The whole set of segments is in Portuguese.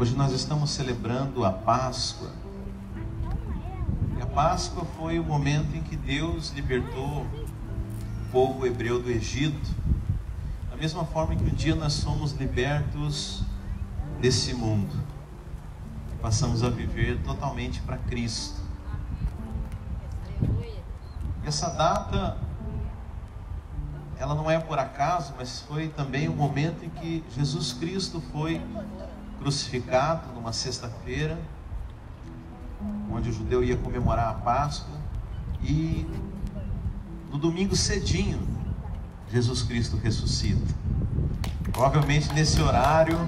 Hoje nós estamos celebrando a Páscoa. E a Páscoa foi o momento em que Deus libertou o povo hebreu do Egito. Da mesma forma que um dia nós somos libertos desse mundo. Passamos a viver totalmente para Cristo. Essa data ela não é por acaso, mas foi também o momento em que Jesus Cristo foi crucificado numa sexta-feira, onde o judeu ia comemorar a Páscoa, e no domingo cedinho, Jesus Cristo ressuscita. Provavelmente nesse horário,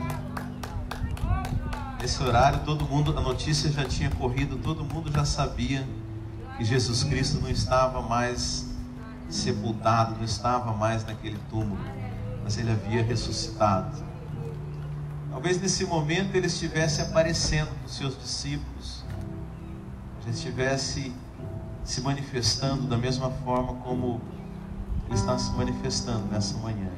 nesse horário todo mundo, a notícia já tinha corrido, todo mundo já sabia que Jesus Cristo não estava mais sepultado, não estava mais naquele túmulo, mas ele havia ressuscitado. Talvez nesse momento ele estivesse aparecendo para os seus discípulos, já estivesse se manifestando da mesma forma como ele está se manifestando nessa manhã.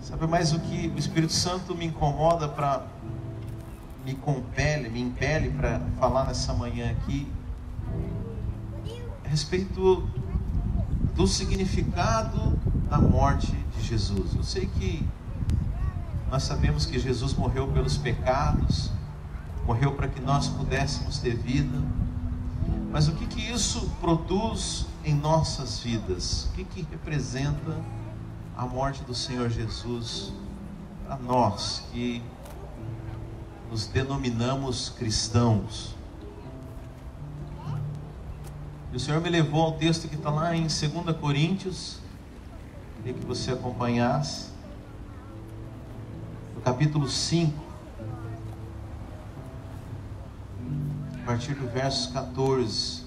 Sabe mais o que o Espírito Santo me incomoda para me compele, me impele para falar nessa manhã aqui a respeito do significado da morte de Jesus. Eu sei que nós sabemos que Jesus morreu pelos pecados, morreu para que nós pudéssemos ter vida. Mas o que que isso produz em nossas vidas? O que que representa a morte do Senhor Jesus para nós que nos denominamos cristãos? E o Senhor me levou ao texto que está lá em 2 Coríntios, Queria que você acompanhasse. No capítulo 5, a partir do verso 14.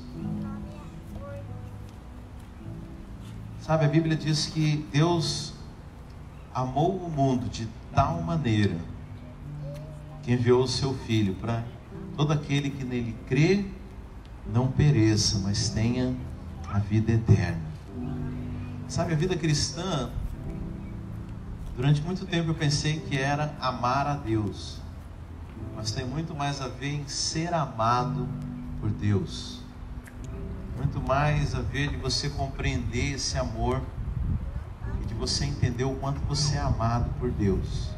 Sabe, a Bíblia diz que Deus amou o mundo de tal maneira que enviou o seu Filho para todo aquele que nele crê não pereça, mas tenha a vida eterna. Sabe, a vida cristã, durante muito tempo eu pensei que era amar a Deus, mas tem muito mais a ver em ser amado por Deus, muito mais a ver de você compreender esse amor e de você entender o quanto você é amado por Deus.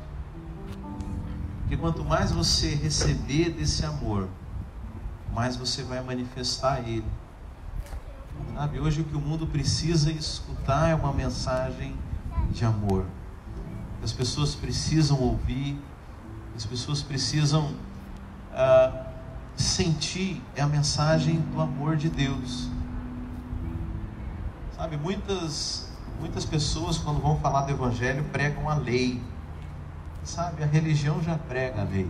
Porque quanto mais você receber desse amor, mais você vai manifestar ele. Sabe, hoje o que o mundo precisa escutar é uma mensagem de amor. As pessoas precisam ouvir, as pessoas precisam ah, sentir é a mensagem do amor de Deus. Sabe, muitas, muitas pessoas, quando vão falar do Evangelho, pregam a lei. Sabe, a religião já prega a lei.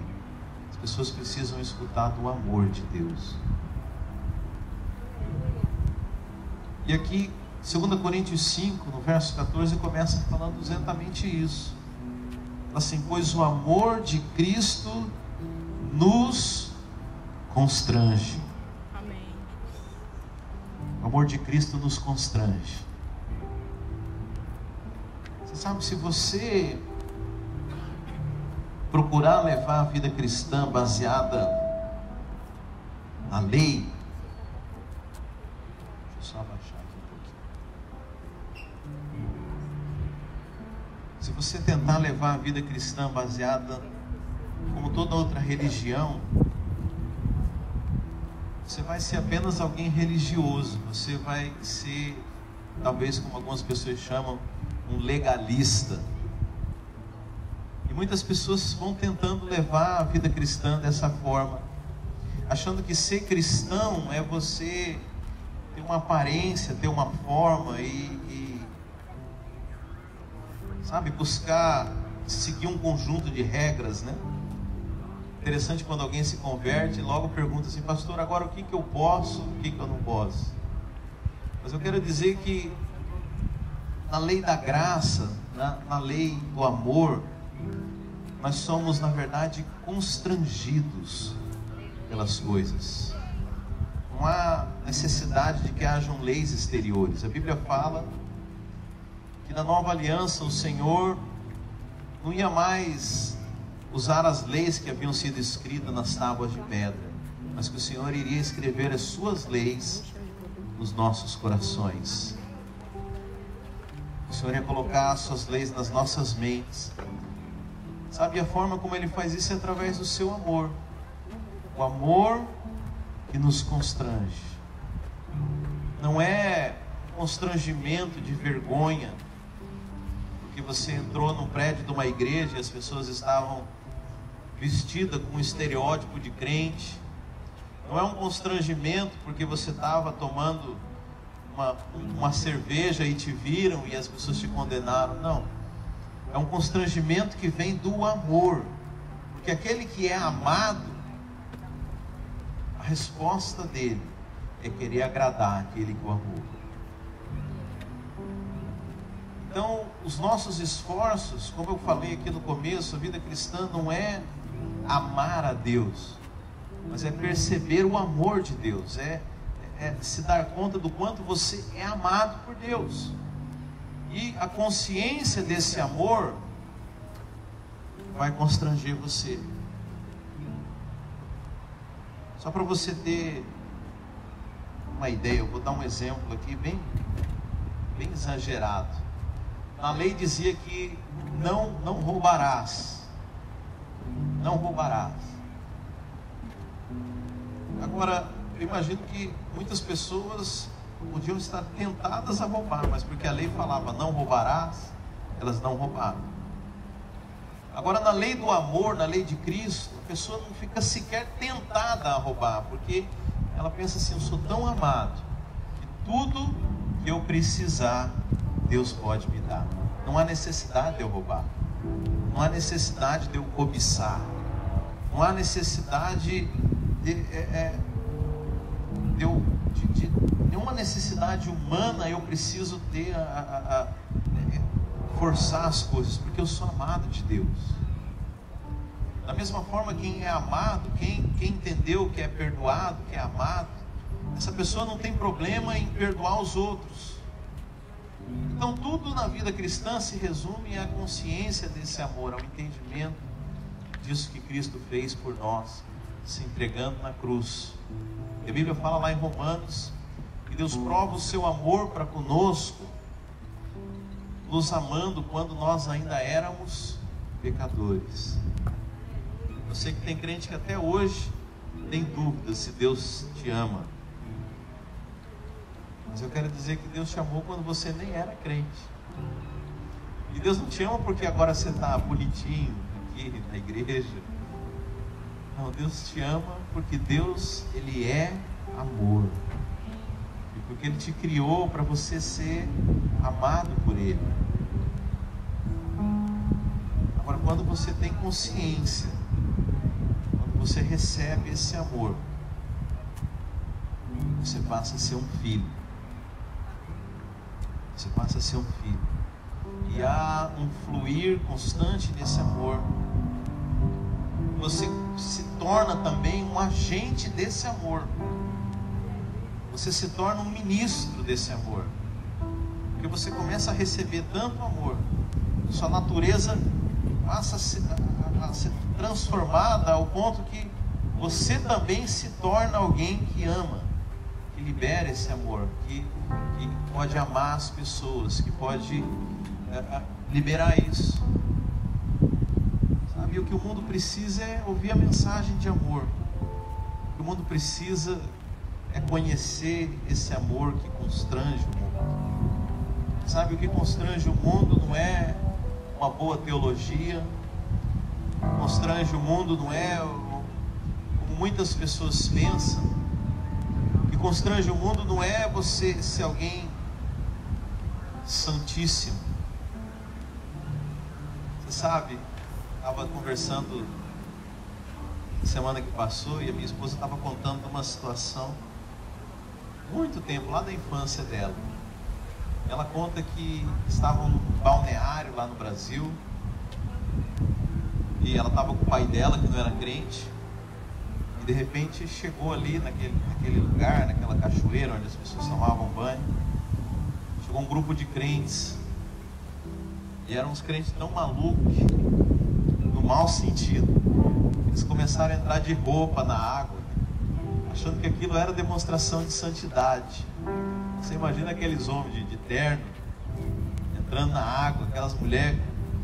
As pessoas precisam escutar do amor de Deus. E aqui, 2 Coríntios 5, no verso 14, começa falando exatamente isso. Assim, pois o amor de Cristo nos constrange. Amém. O amor de Cristo nos constrange. Você sabe, se você procurar levar a vida cristã baseada na lei, tentar levar a vida cristã baseada como toda outra religião, você vai ser apenas alguém religioso, você vai ser, talvez como algumas pessoas chamam, um legalista. E muitas pessoas vão tentando levar a vida cristã dessa forma, achando que ser cristão é você ter uma aparência, ter uma forma e, e sabe, buscar seguir um conjunto de regras, né? Interessante quando alguém se converte, logo pergunta assim, pastor, agora o que, que eu posso, o que, que eu não posso? Mas eu quero dizer que na lei da graça, na, na lei do amor, nós somos, na verdade, constrangidos pelas coisas. Não há necessidade de que hajam leis exteriores. A Bíblia fala que na nova aliança o Senhor não ia mais usar as leis que haviam sido escritas nas tábuas de pedra, mas que o Senhor iria escrever as suas leis nos nossos corações. O Senhor ia colocar as suas leis nas nossas mentes. Sabe a forma como ele faz isso é através do seu amor. O amor que nos constrange. Não é constrangimento de vergonha, porque você entrou no prédio de uma igreja e as pessoas estavam vestidas com um estereótipo de crente. Não é um constrangimento porque você estava tomando uma, uma cerveja e te viram e as pessoas te condenaram. Não. É um constrangimento que vem do amor. Porque aquele que é amado, a resposta dele é querer agradar aquele que o amou. Então, os nossos esforços, como eu falei aqui no começo, a vida cristã não é amar a Deus, mas é perceber o amor de Deus, é, é se dar conta do quanto você é amado por Deus. E a consciência desse amor vai constranger você. Só para você ter uma ideia, eu vou dar um exemplo aqui bem, bem exagerado. Na lei dizia que não, não roubarás. Não roubarás. Agora, eu imagino que muitas pessoas podiam estar tentadas a roubar, mas porque a lei falava não roubarás, elas não roubaram. Agora, na lei do amor, na lei de Cristo, a pessoa não fica sequer tentada a roubar, porque ela pensa assim: eu sou tão amado que tudo que eu precisar, Deus pode me dar. Não há necessidade de eu roubar. Não há necessidade de eu cobiçar. Não há necessidade de, é, é, de, eu, de, de nenhuma necessidade humana eu preciso ter a, a, a, é, forçar as coisas, porque eu sou amado de Deus. Da mesma forma, quem é amado, quem, quem entendeu que é perdoado, que é amado, essa pessoa não tem problema em perdoar os outros. Então, tudo na vida cristã se resume à consciência desse amor, ao entendimento disso que Cristo fez por nós, se entregando na cruz. a Bíblia fala lá em Romanos que Deus prova o seu amor para conosco, nos amando quando nós ainda éramos pecadores. Eu sei que tem crente que até hoje tem dúvida se Deus te ama. Mas eu quero dizer que Deus te amou quando você nem era crente. E Deus não te ama porque agora você está bonitinho aqui na igreja. Não, Deus te ama porque Deus, Ele é amor. E porque Ele te criou para você ser amado por Ele. Agora, quando você tem consciência, quando você recebe esse amor, você passa a ser um filho. Você passa a ser um filho. E há um fluir constante nesse amor. Você se torna também um agente desse amor. Você se torna um ministro desse amor. Porque você começa a receber tanto amor, sua natureza passa a ser, a, a ser transformada ao ponto que você também se torna alguém que ama, que libera esse amor, que pode amar as pessoas, que pode é, liberar isso. Sabe, o que o mundo precisa é ouvir a mensagem de amor. O que o mundo precisa é conhecer esse amor que constrange o mundo. Sabe, o que constrange o mundo não é uma boa teologia, constrange o mundo não é como muitas pessoas pensam constrange o mundo não é você ser alguém santíssimo. Você sabe, estava conversando semana que passou e a minha esposa estava contando uma situação muito tempo lá da infância dela. Ela conta que estavam num balneário lá no Brasil e ela estava com o pai dela que não era crente de repente chegou ali naquele, naquele lugar, naquela cachoeira onde as pessoas tomavam banho, chegou um grupo de crentes. E eram uns crentes tão malucos mau sentido. Eles começaram a entrar de roupa na água, achando que aquilo era demonstração de santidade. Você imagina aqueles homens de, de terno entrando na água, aquelas mulheres,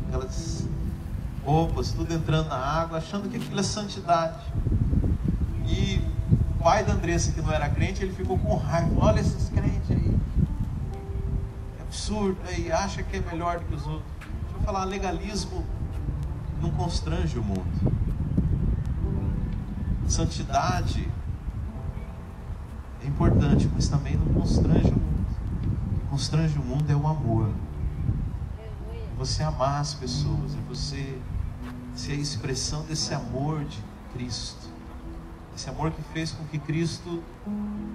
aquelas roupas, tudo entrando na água, achando que aquilo é santidade. E o pai da Andressa, que não era crente, ele ficou com raiva. Olha esses crentes aí. Absurdo, aí acha que é melhor do que os outros. Deixa eu falar, legalismo não constrange o mundo. Santidade é importante, mas também não constrange o mundo. O que constrange o mundo é o amor. É você amar as pessoas, é você ser a expressão desse amor de Cristo. Esse amor que fez com que Cristo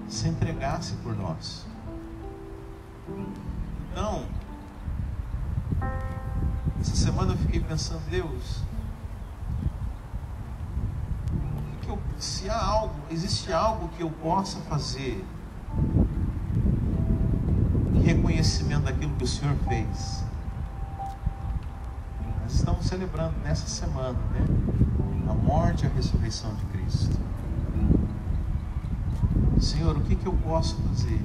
se entregasse por nós. Então, essa semana eu fiquei pensando, Deus, que eu, se há algo, existe algo que eu possa fazer em reconhecimento daquilo que o Senhor fez. Nós estamos celebrando nessa semana, né? A morte e a ressurreição de Cristo. Senhor, o que, que eu posso fazer?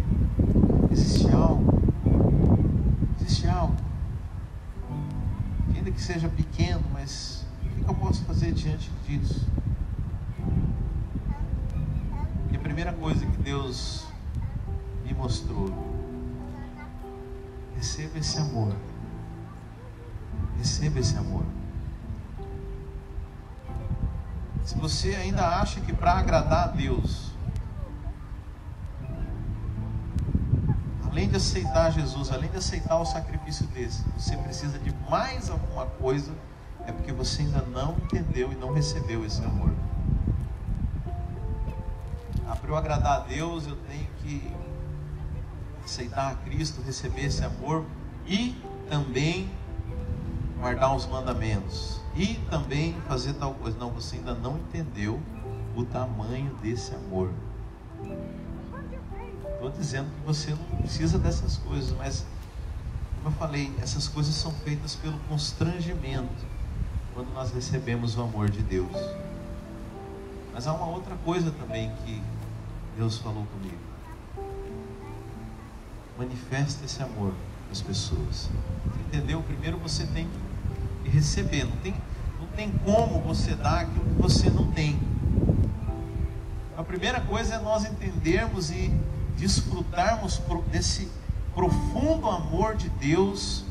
Existe algo? Algo? Ainda que seja pequeno, mas o que eu posso fazer diante disso? E a primeira coisa que Deus me mostrou: receba esse amor. Receba esse amor. Se você ainda acha que para agradar a Deus, de aceitar Jesus, além de aceitar o sacrifício desse, você precisa de mais alguma coisa, é porque você ainda não entendeu e não recebeu esse amor. Ah, para eu agradar a Deus, eu tenho que aceitar a Cristo, receber esse amor e também guardar os mandamentos e também fazer tal coisa. Não, você ainda não entendeu o tamanho desse amor estou dizendo que você não precisa dessas coisas, mas, como eu falei, essas coisas são feitas pelo constrangimento quando nós recebemos o amor de Deus. Mas há uma outra coisa também que Deus falou comigo. Manifesta esse amor às pessoas. Entendeu? Primeiro você tem que receber. Não tem, não tem como você dar aquilo que você não tem. A primeira coisa é nós entendermos e desfrutarmos desse profundo amor de Deus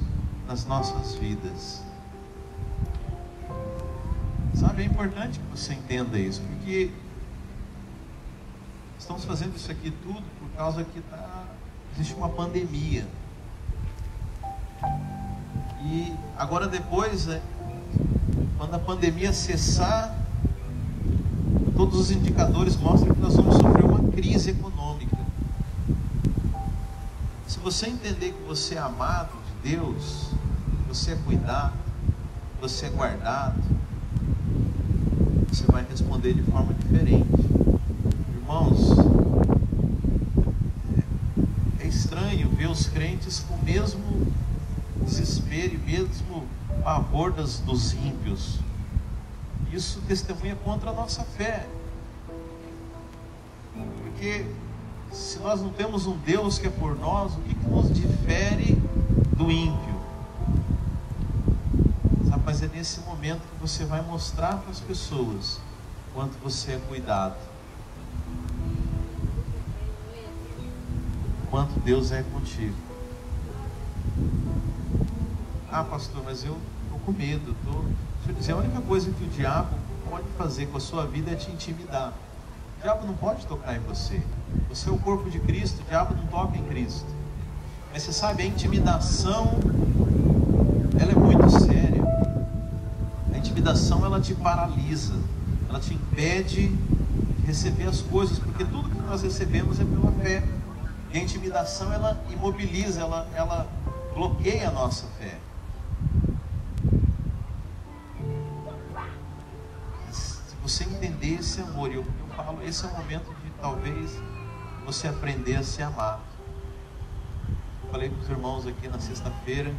nas nossas vidas. Sabe, é importante que você entenda isso, porque estamos fazendo isso aqui tudo por causa que tá, existe uma pandemia. E agora depois, né, quando a pandemia cessar, todos os indicadores mostram que nós vamos sofrer uma crise econômica você entender que você é amado de Deus, você é cuidado, você é guardado, você vai responder de forma diferente. Irmãos, é estranho ver os crentes com o mesmo desespero e mesmo pavor dos ímpios. Isso testemunha contra a nossa fé. Porque se nós não temos um Deus que é por nós, o que, que nos difere do ímpio? Mas é nesse momento que você vai mostrar para as pessoas quanto você é cuidado. Quanto Deus é contigo. Ah, pastor, mas eu estou com medo. Tô... Deixa eu dizer, a única coisa que o diabo pode fazer com a sua vida é te intimidar. O diabo não pode tocar em você. Você é o corpo de Cristo, o diabo não toca em Cristo. Mas você sabe, a intimidação, ela é muito séria. A intimidação, ela te paralisa. Ela te impede de receber as coisas, porque tudo que nós recebemos é pela fé. E a intimidação, ela imobiliza, ela, ela bloqueia a nossa fé. Se você entender esse amor, e eu falo, esse é o momento de talvez você aprender a se amar. Falei com os irmãos aqui na sexta-feira,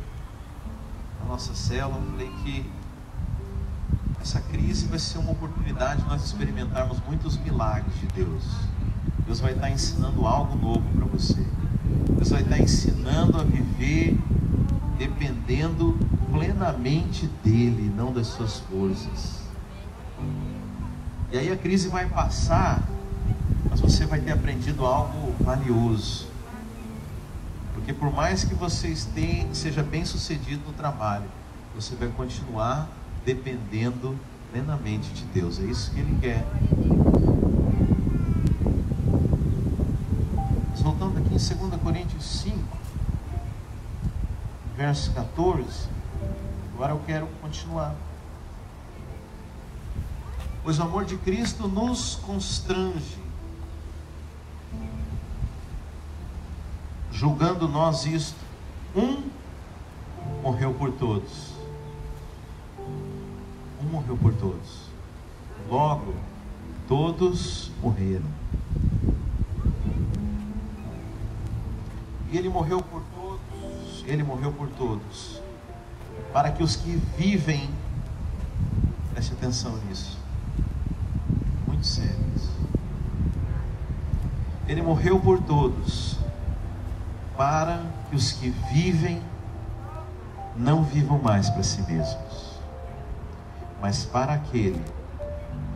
na nossa cela, falei que crise vai ser uma oportunidade de nós experimentarmos muitos milagres de Deus. Deus vai estar ensinando algo novo para você. Deus vai estar ensinando a viver dependendo plenamente dele, não das suas forças. E aí a crise vai passar, mas você vai ter aprendido algo valioso. Porque por mais que você esteja, seja bem sucedido no trabalho, você vai continuar dependendo plenamente de Deus. É isso que Ele quer. Mas voltando aqui em 2 Coríntios 5, verso 14, agora eu quero continuar. Pois o amor de Cristo nos constrange, julgando nós isto: um morreu por todos, um morreu por todos, logo todos morreram. E ele morreu por todos, ele morreu por todos, para que os que vivem, preste atenção nisso, muito sérios. Ele morreu por todos, para que os que vivem não vivam mais para si mesmos, mas para aquele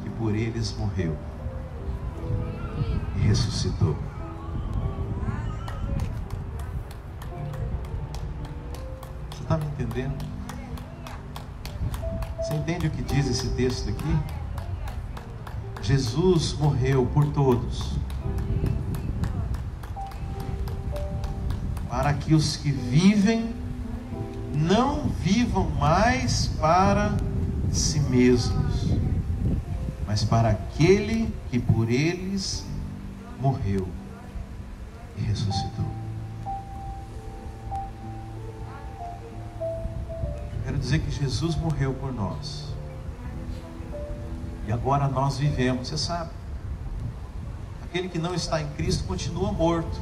que por eles morreu e ressuscitou. Você está me entendendo? Você entende o que diz esse texto aqui? Jesus morreu por todos para que os que vivem não vivam mais para si mesmos, mas para aquele que por eles morreu e ressuscitou. Quero dizer que Jesus morreu por nós. E agora nós vivemos, você sabe. Aquele que não está em Cristo continua morto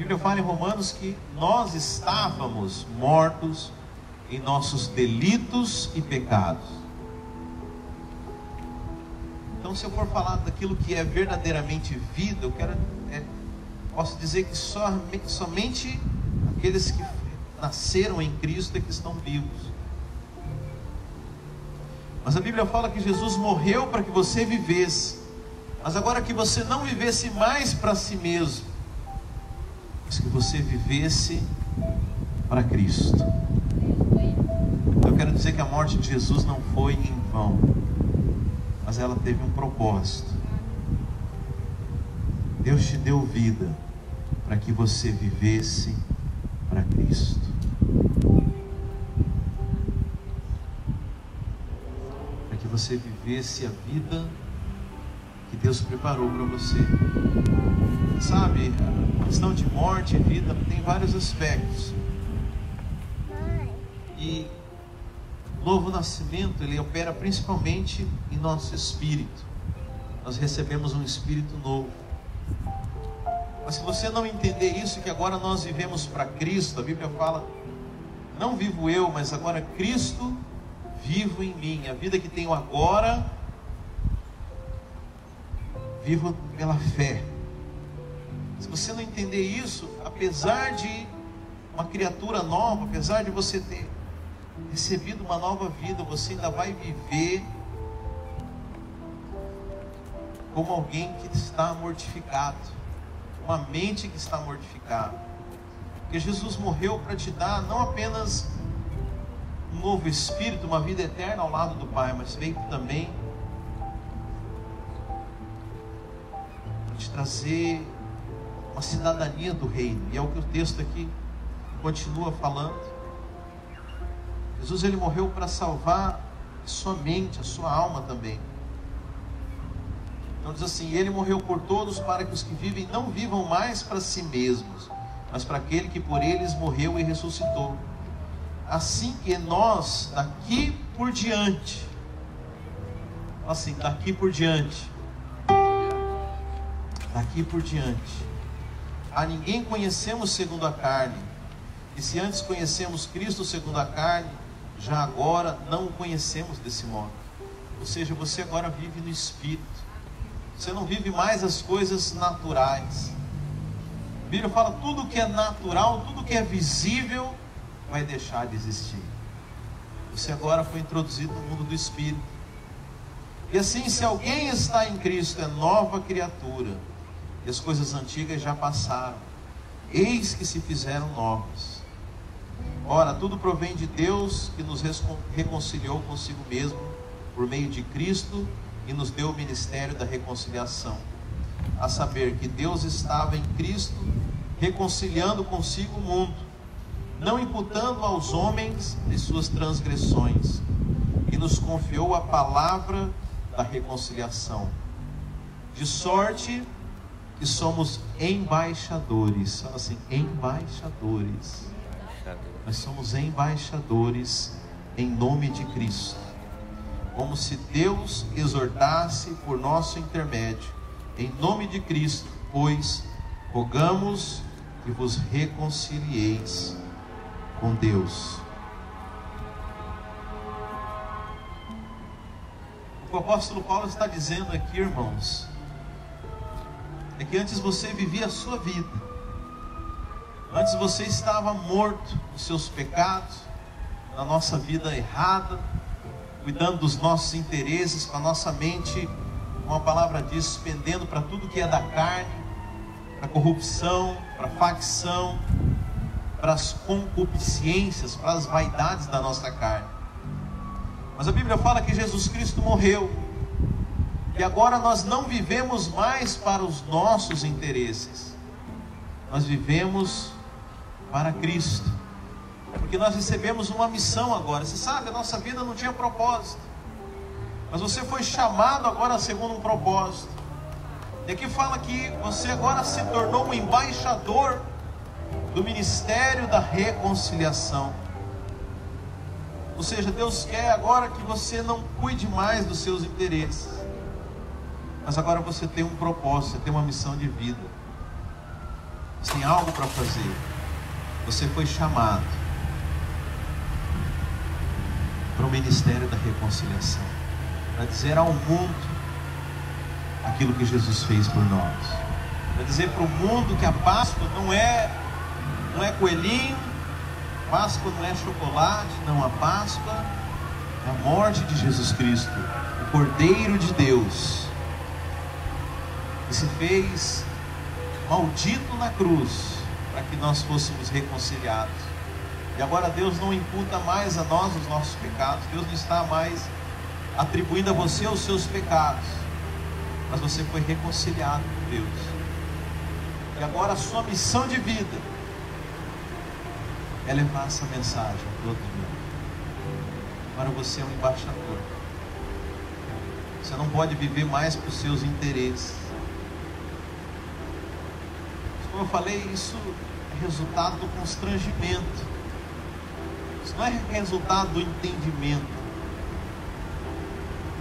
Bíblia fala em Romanos que nós estávamos mortos em nossos delitos e pecados. Então, se eu for falar daquilo que é verdadeiramente vida, eu quero, é, posso dizer que somente, somente aqueles que nasceram em Cristo é que estão vivos. Mas a Bíblia fala que Jesus morreu para que você vivesse, mas agora que você não vivesse mais para si mesmo, mas que você vivesse para Cristo. Eu quero dizer que a morte de Jesus não foi em vão, mas ela teve um propósito. Deus te deu vida para que você vivesse para Cristo. Para que você vivesse a vida que Deus preparou para você. Sabe, a questão de morte e vida tem vários aspectos. E o novo nascimento, ele opera principalmente em nosso espírito. Nós recebemos um espírito novo. Mas se você não entender isso, que agora nós vivemos para Cristo, a Bíblia fala, não vivo eu, mas agora Cristo vivo em mim. A vida que tenho agora vivo pela fé. Se você não entender isso, apesar de uma criatura nova, apesar de você ter recebido uma nova vida, você ainda vai viver como alguém que está mortificado, uma mente que está mortificada. Porque Jesus morreu para te dar não apenas um novo espírito, uma vida eterna ao lado do Pai, mas veio também te trazer uma cidadania do reino. E é o que o texto aqui continua falando. Jesus ele morreu para salvar a sua mente, a sua alma também. Então diz assim: Ele morreu por todos para que os que vivem não vivam mais para si mesmos, mas para aquele que por eles morreu e ressuscitou. Assim que nós daqui por diante, assim, daqui por diante, daqui por diante. A ninguém conhecemos segundo a carne. E se antes conhecemos Cristo segundo a carne, já agora não o conhecemos desse modo. Ou seja, você agora vive no Espírito. Você não vive mais as coisas naturais. A Bíblia fala: tudo que é natural, tudo que é visível, vai deixar de existir. Você agora foi introduzido no mundo do Espírito. E assim, se alguém está em Cristo, é nova criatura. E as coisas antigas já passaram. Eis que se fizeram novas. Ora, tudo provém de Deus que nos reconciliou consigo mesmo por meio de Cristo e nos deu o ministério da reconciliação. A saber que Deus estava em Cristo reconciliando consigo o mundo, não imputando aos homens as suas transgressões, e nos confiou a palavra da reconciliação. De sorte que somos embaixadores. Fala assim, embaixadores. Nós somos embaixadores em nome de Cristo. Como se Deus exortasse por nosso intermédio. Em nome de Cristo, pois rogamos que vos reconcilieis com Deus. O apóstolo Paulo está dizendo aqui, irmãos, é que antes você vivia a sua vida, antes você estava morto nos seus pecados, na nossa vida errada, cuidando dos nossos interesses, com a nossa mente, como a palavra diz, pendendo para tudo que é da carne, para corrupção, para facção, para as concupiscências, para as vaidades da nossa carne. Mas a Bíblia fala que Jesus Cristo morreu. E agora nós não vivemos mais para os nossos interesses. Nós vivemos para Cristo. Porque nós recebemos uma missão agora. Você sabe, a nossa vida não tinha propósito. Mas você foi chamado agora segundo um propósito. E aqui fala que você agora se tornou um embaixador do ministério da reconciliação. Ou seja, Deus quer agora que você não cuide mais dos seus interesses, mas agora você tem um propósito, você tem uma missão de vida, você tem algo para fazer. Você foi chamado para o ministério da reconciliação, para dizer ao mundo aquilo que Jesus fez por nós, para dizer para o mundo que a Páscoa não é não é coelhinho, Páscoa não é chocolate, não, a Páscoa é a morte de Jesus Cristo, o Cordeiro de Deus, que se fez maldito na cruz, para que nós fôssemos reconciliados. E agora Deus não imputa mais a nós os nossos pecados, Deus não está mais atribuindo a você os seus pecados, mas você foi reconciliado com Deus. E agora a sua missão de vida é levar essa mensagem a todo mundo. Agora você é um embaixador. Você não pode viver mais para os seus interesses. Como eu falei, isso é resultado do constrangimento. Isso não é resultado do entendimento.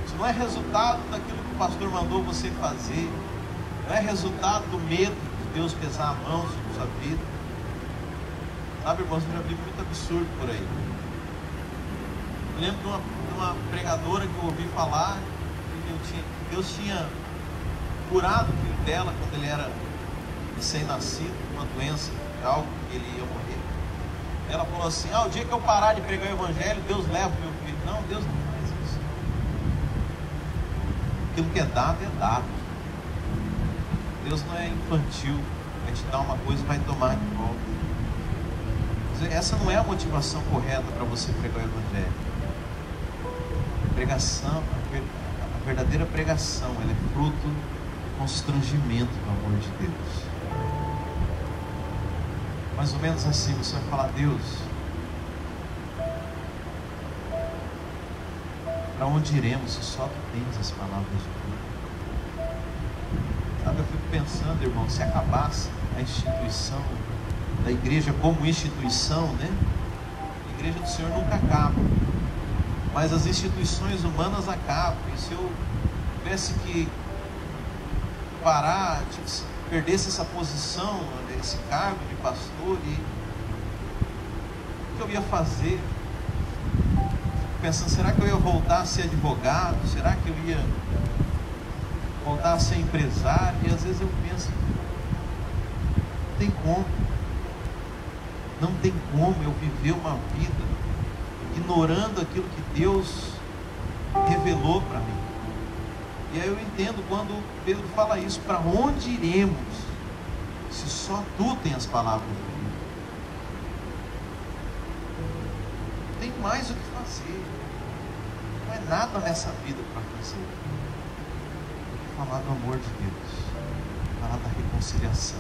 Isso não é resultado daquilo que o pastor mandou você fazer. Não é resultado do medo de Deus pesar a mão sobre sua vida. Sabe, irmãos, eu já vi muito absurdo por aí. Eu lembro de uma, de uma pregadora que eu ouvi falar que Deus tinha curado o filho dela quando ele era recém-nascido, uma doença, algo que ele ia morrer. Ela falou assim: Ah, o dia que eu parar de pregar o Evangelho, Deus leva o meu filho. Não, Deus não faz isso. Aquilo que é dado é dado. Deus não é infantil, vai te dar uma coisa e vai tomar de volta essa não é a motivação correta para você pregar o Evangelho. A pregação, a verdadeira pregação, ela é fruto do constrangimento do amor de Deus. Mais ou menos assim, você vai falar, Deus, para onde iremos se só tu tens as palavras de Deus? Sabe, eu fico pensando, irmão, se acabasse a instituição da igreja como instituição, né? A igreja do Senhor nunca acaba. Mas as instituições humanas acabam. E se eu tivesse que parar, perdesse essa posição, esse cargo de pastor, e o que eu ia fazer? pensando, será que eu ia voltar a ser advogado? Será que eu ia voltar a ser empresário? E às vezes eu penso, não tem como. Não tem como eu viver uma vida ignorando aquilo que Deus revelou para mim. E aí eu entendo quando Pedro fala isso, para onde iremos se só tu tens as palavras tem mais o que fazer. Não é nada nessa vida para fazer. Falar do amor de Deus. Falar da reconciliação.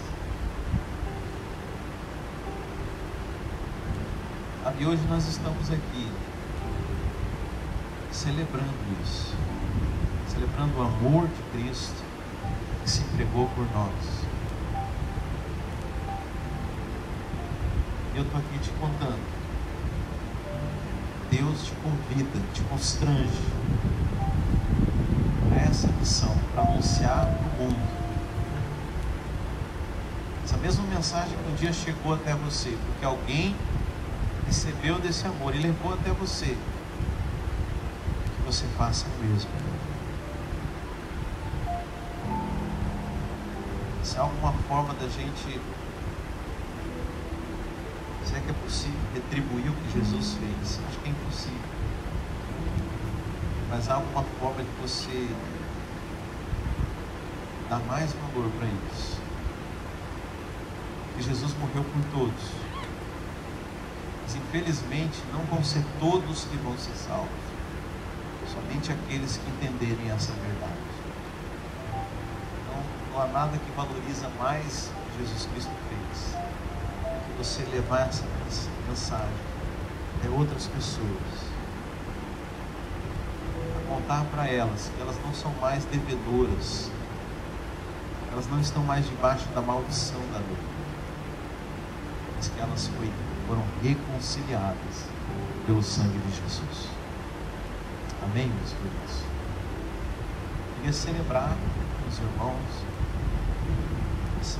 E hoje nós estamos aqui celebrando isso, celebrando o amor de Cristo que se entregou por nós. Eu estou aqui te contando. Deus te convida, te constrange para essa missão, para anunciar o mundo. Essa mesma mensagem que um dia chegou até você, porque alguém recebeu desse amor e levou até você você faça o mesmo. Há alguma forma da gente, se é que é possível retribuir o que Jesus fez, acho que é impossível. Mas há alguma forma de você dar mais valor para isso. Que Jesus morreu por todos. Mas infelizmente não vão ser todos que vão ser salvos. Somente aqueles que entenderem essa verdade. Há nada que valoriza mais o que Jesus Cristo fez do que você levar essa mensagem até outras pessoas. A contar para elas que elas não são mais devedoras, elas não estão mais debaixo da maldição da lei, mas que elas foi, foram reconciliadas pelo sangue de Jesus. Amém, meus queridos? Queria celebrar os irmãos. Você,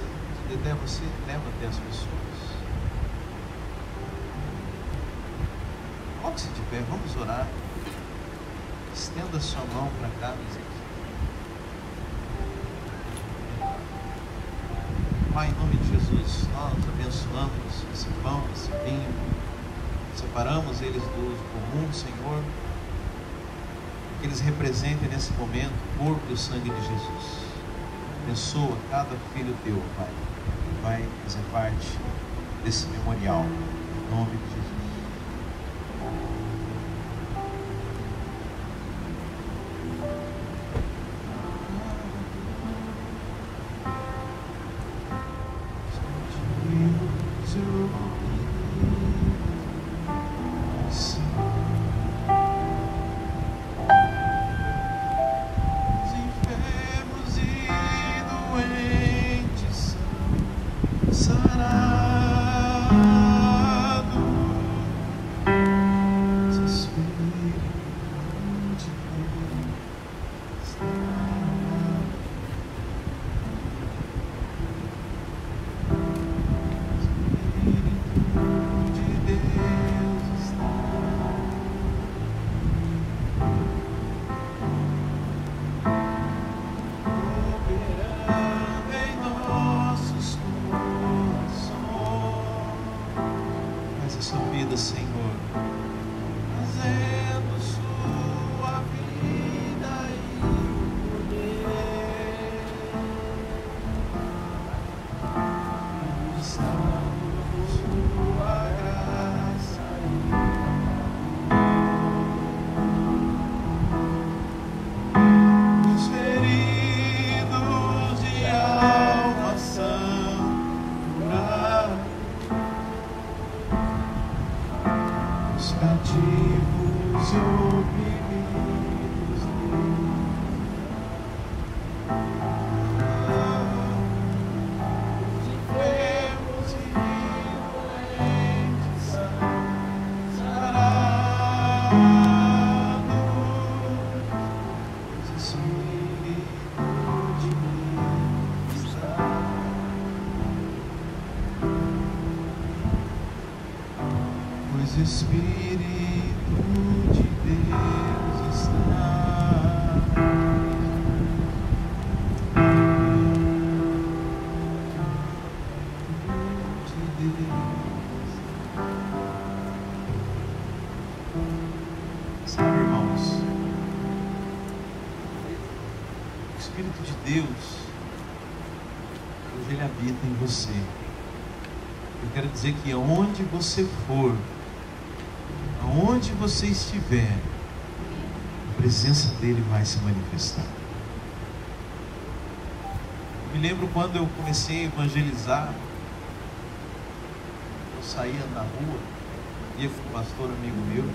você leva até as pessoas. Coloque-se de pé, vamos orar. Estenda sua mão para cá, Pai, em nome de Jesus, nós abençoamos esse pão, esse vinho, separamos eles do uso comum, Senhor que eles representem nesse momento o corpo e o sangue de Jesus. Abençoa cada filho teu, Pai, que vai fazer parte desse memorial. Em nome de Jesus. Espírito de dizer que aonde você for, aonde você estiver, a presença dele vai se manifestar. Eu me lembro quando eu comecei a evangelizar, eu saía na rua, ia com um pastor amigo meu,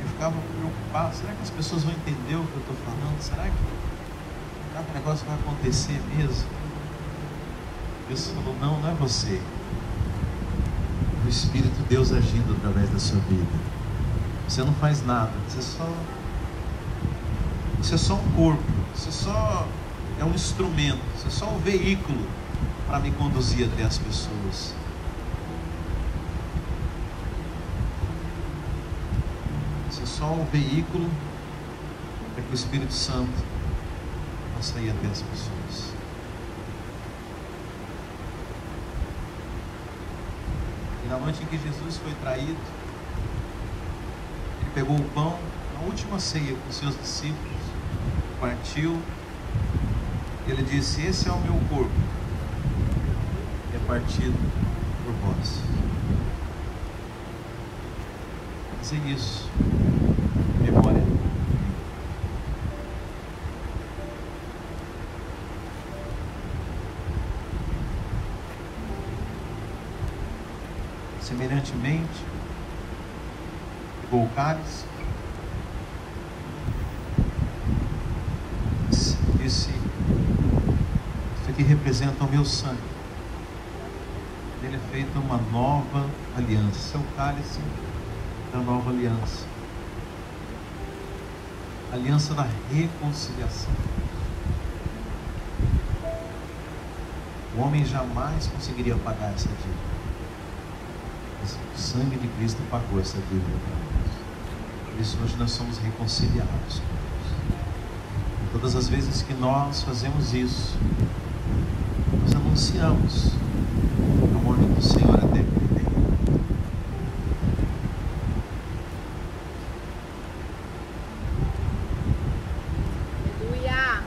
eu ficava preocupado, será que as pessoas vão entender o que eu estou falando? Será que, o negócio vai acontecer mesmo? Deus falou, não, não é você. O Espírito de Deus agindo através da sua vida. Você não faz nada, você só. Você é só um corpo, você só é um instrumento, você é só um veículo para me conduzir até as pessoas. Você é só um veículo para que o Espírito Santo possa ir até as pessoas. Na noite em que Jesus foi traído, ele pegou o pão, na última ceia com seus discípulos, partiu, e ele disse: Esse é o meu corpo, é partido por vós. Fazer isso, semelhantemente, pegou o cálice, disse, isso aqui representa o meu sangue. Ele é feita uma nova aliança. Seu cálice da nova aliança. Aliança da reconciliação. O homem jamais conseguiria pagar essa dívida. O sangue de Cristo pagou essa dívida para nós. Por isso hoje nós somos reconciliados. E todas as vezes que nós fazemos isso, nós anunciamos o amor do Senhor até que Ele venha. Aleluia.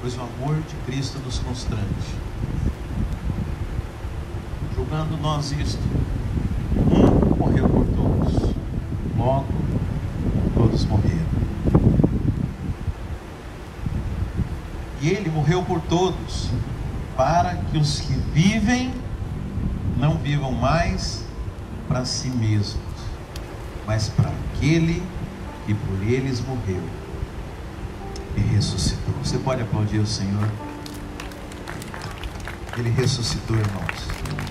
Pois o amor de Cristo nos constrange. Julgando nós isto, um morreu por todos, logo todos morreram. E ele morreu por todos, para que os que vivem não vivam mais para si mesmos, mas para aquele que por eles morreu e ressuscitou. Você pode aplaudir o Senhor? Ele ressuscitou, irmãos.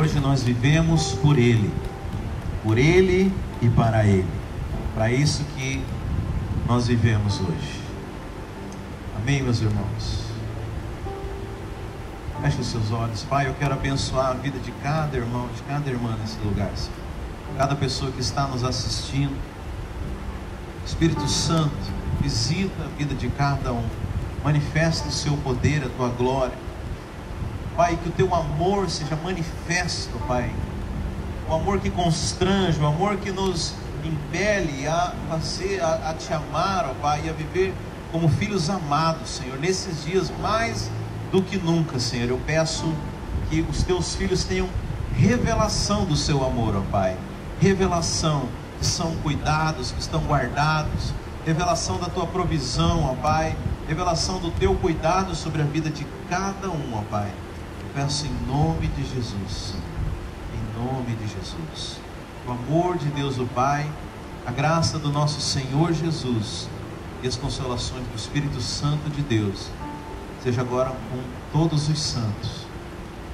Hoje nós vivemos por Ele, por Ele e para Ele. Para isso que nós vivemos hoje. Amém, meus irmãos? Feche os seus olhos. Pai, eu quero abençoar a vida de cada irmão, de cada irmã nesse lugar, Senhor. Cada pessoa que está nos assistindo. Espírito Santo, visita a vida de cada um. Manifesta o seu poder, a tua glória. Pai, que o teu amor seja manifesto, Pai. O amor que constrange, o amor que nos impele a fazer, a, a te amar, ó Pai, e a viver como filhos amados, Senhor. Nesses dias, mais do que nunca, Senhor, eu peço que os teus filhos tenham revelação do seu amor, ó Pai. Revelação que são cuidados, que estão guardados. Revelação da tua provisão, ó Pai. Revelação do teu cuidado sobre a vida de cada um, ó Pai. Peço em nome de Jesus. Em nome de Jesus. O amor de Deus, o Pai, a graça do nosso Senhor Jesus e as consolações do Espírito Santo de Deus, seja agora com todos os santos,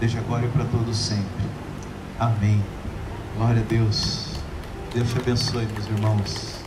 desde agora e para todos sempre. Amém. Glória a Deus. Deus te abençoe, meus irmãos.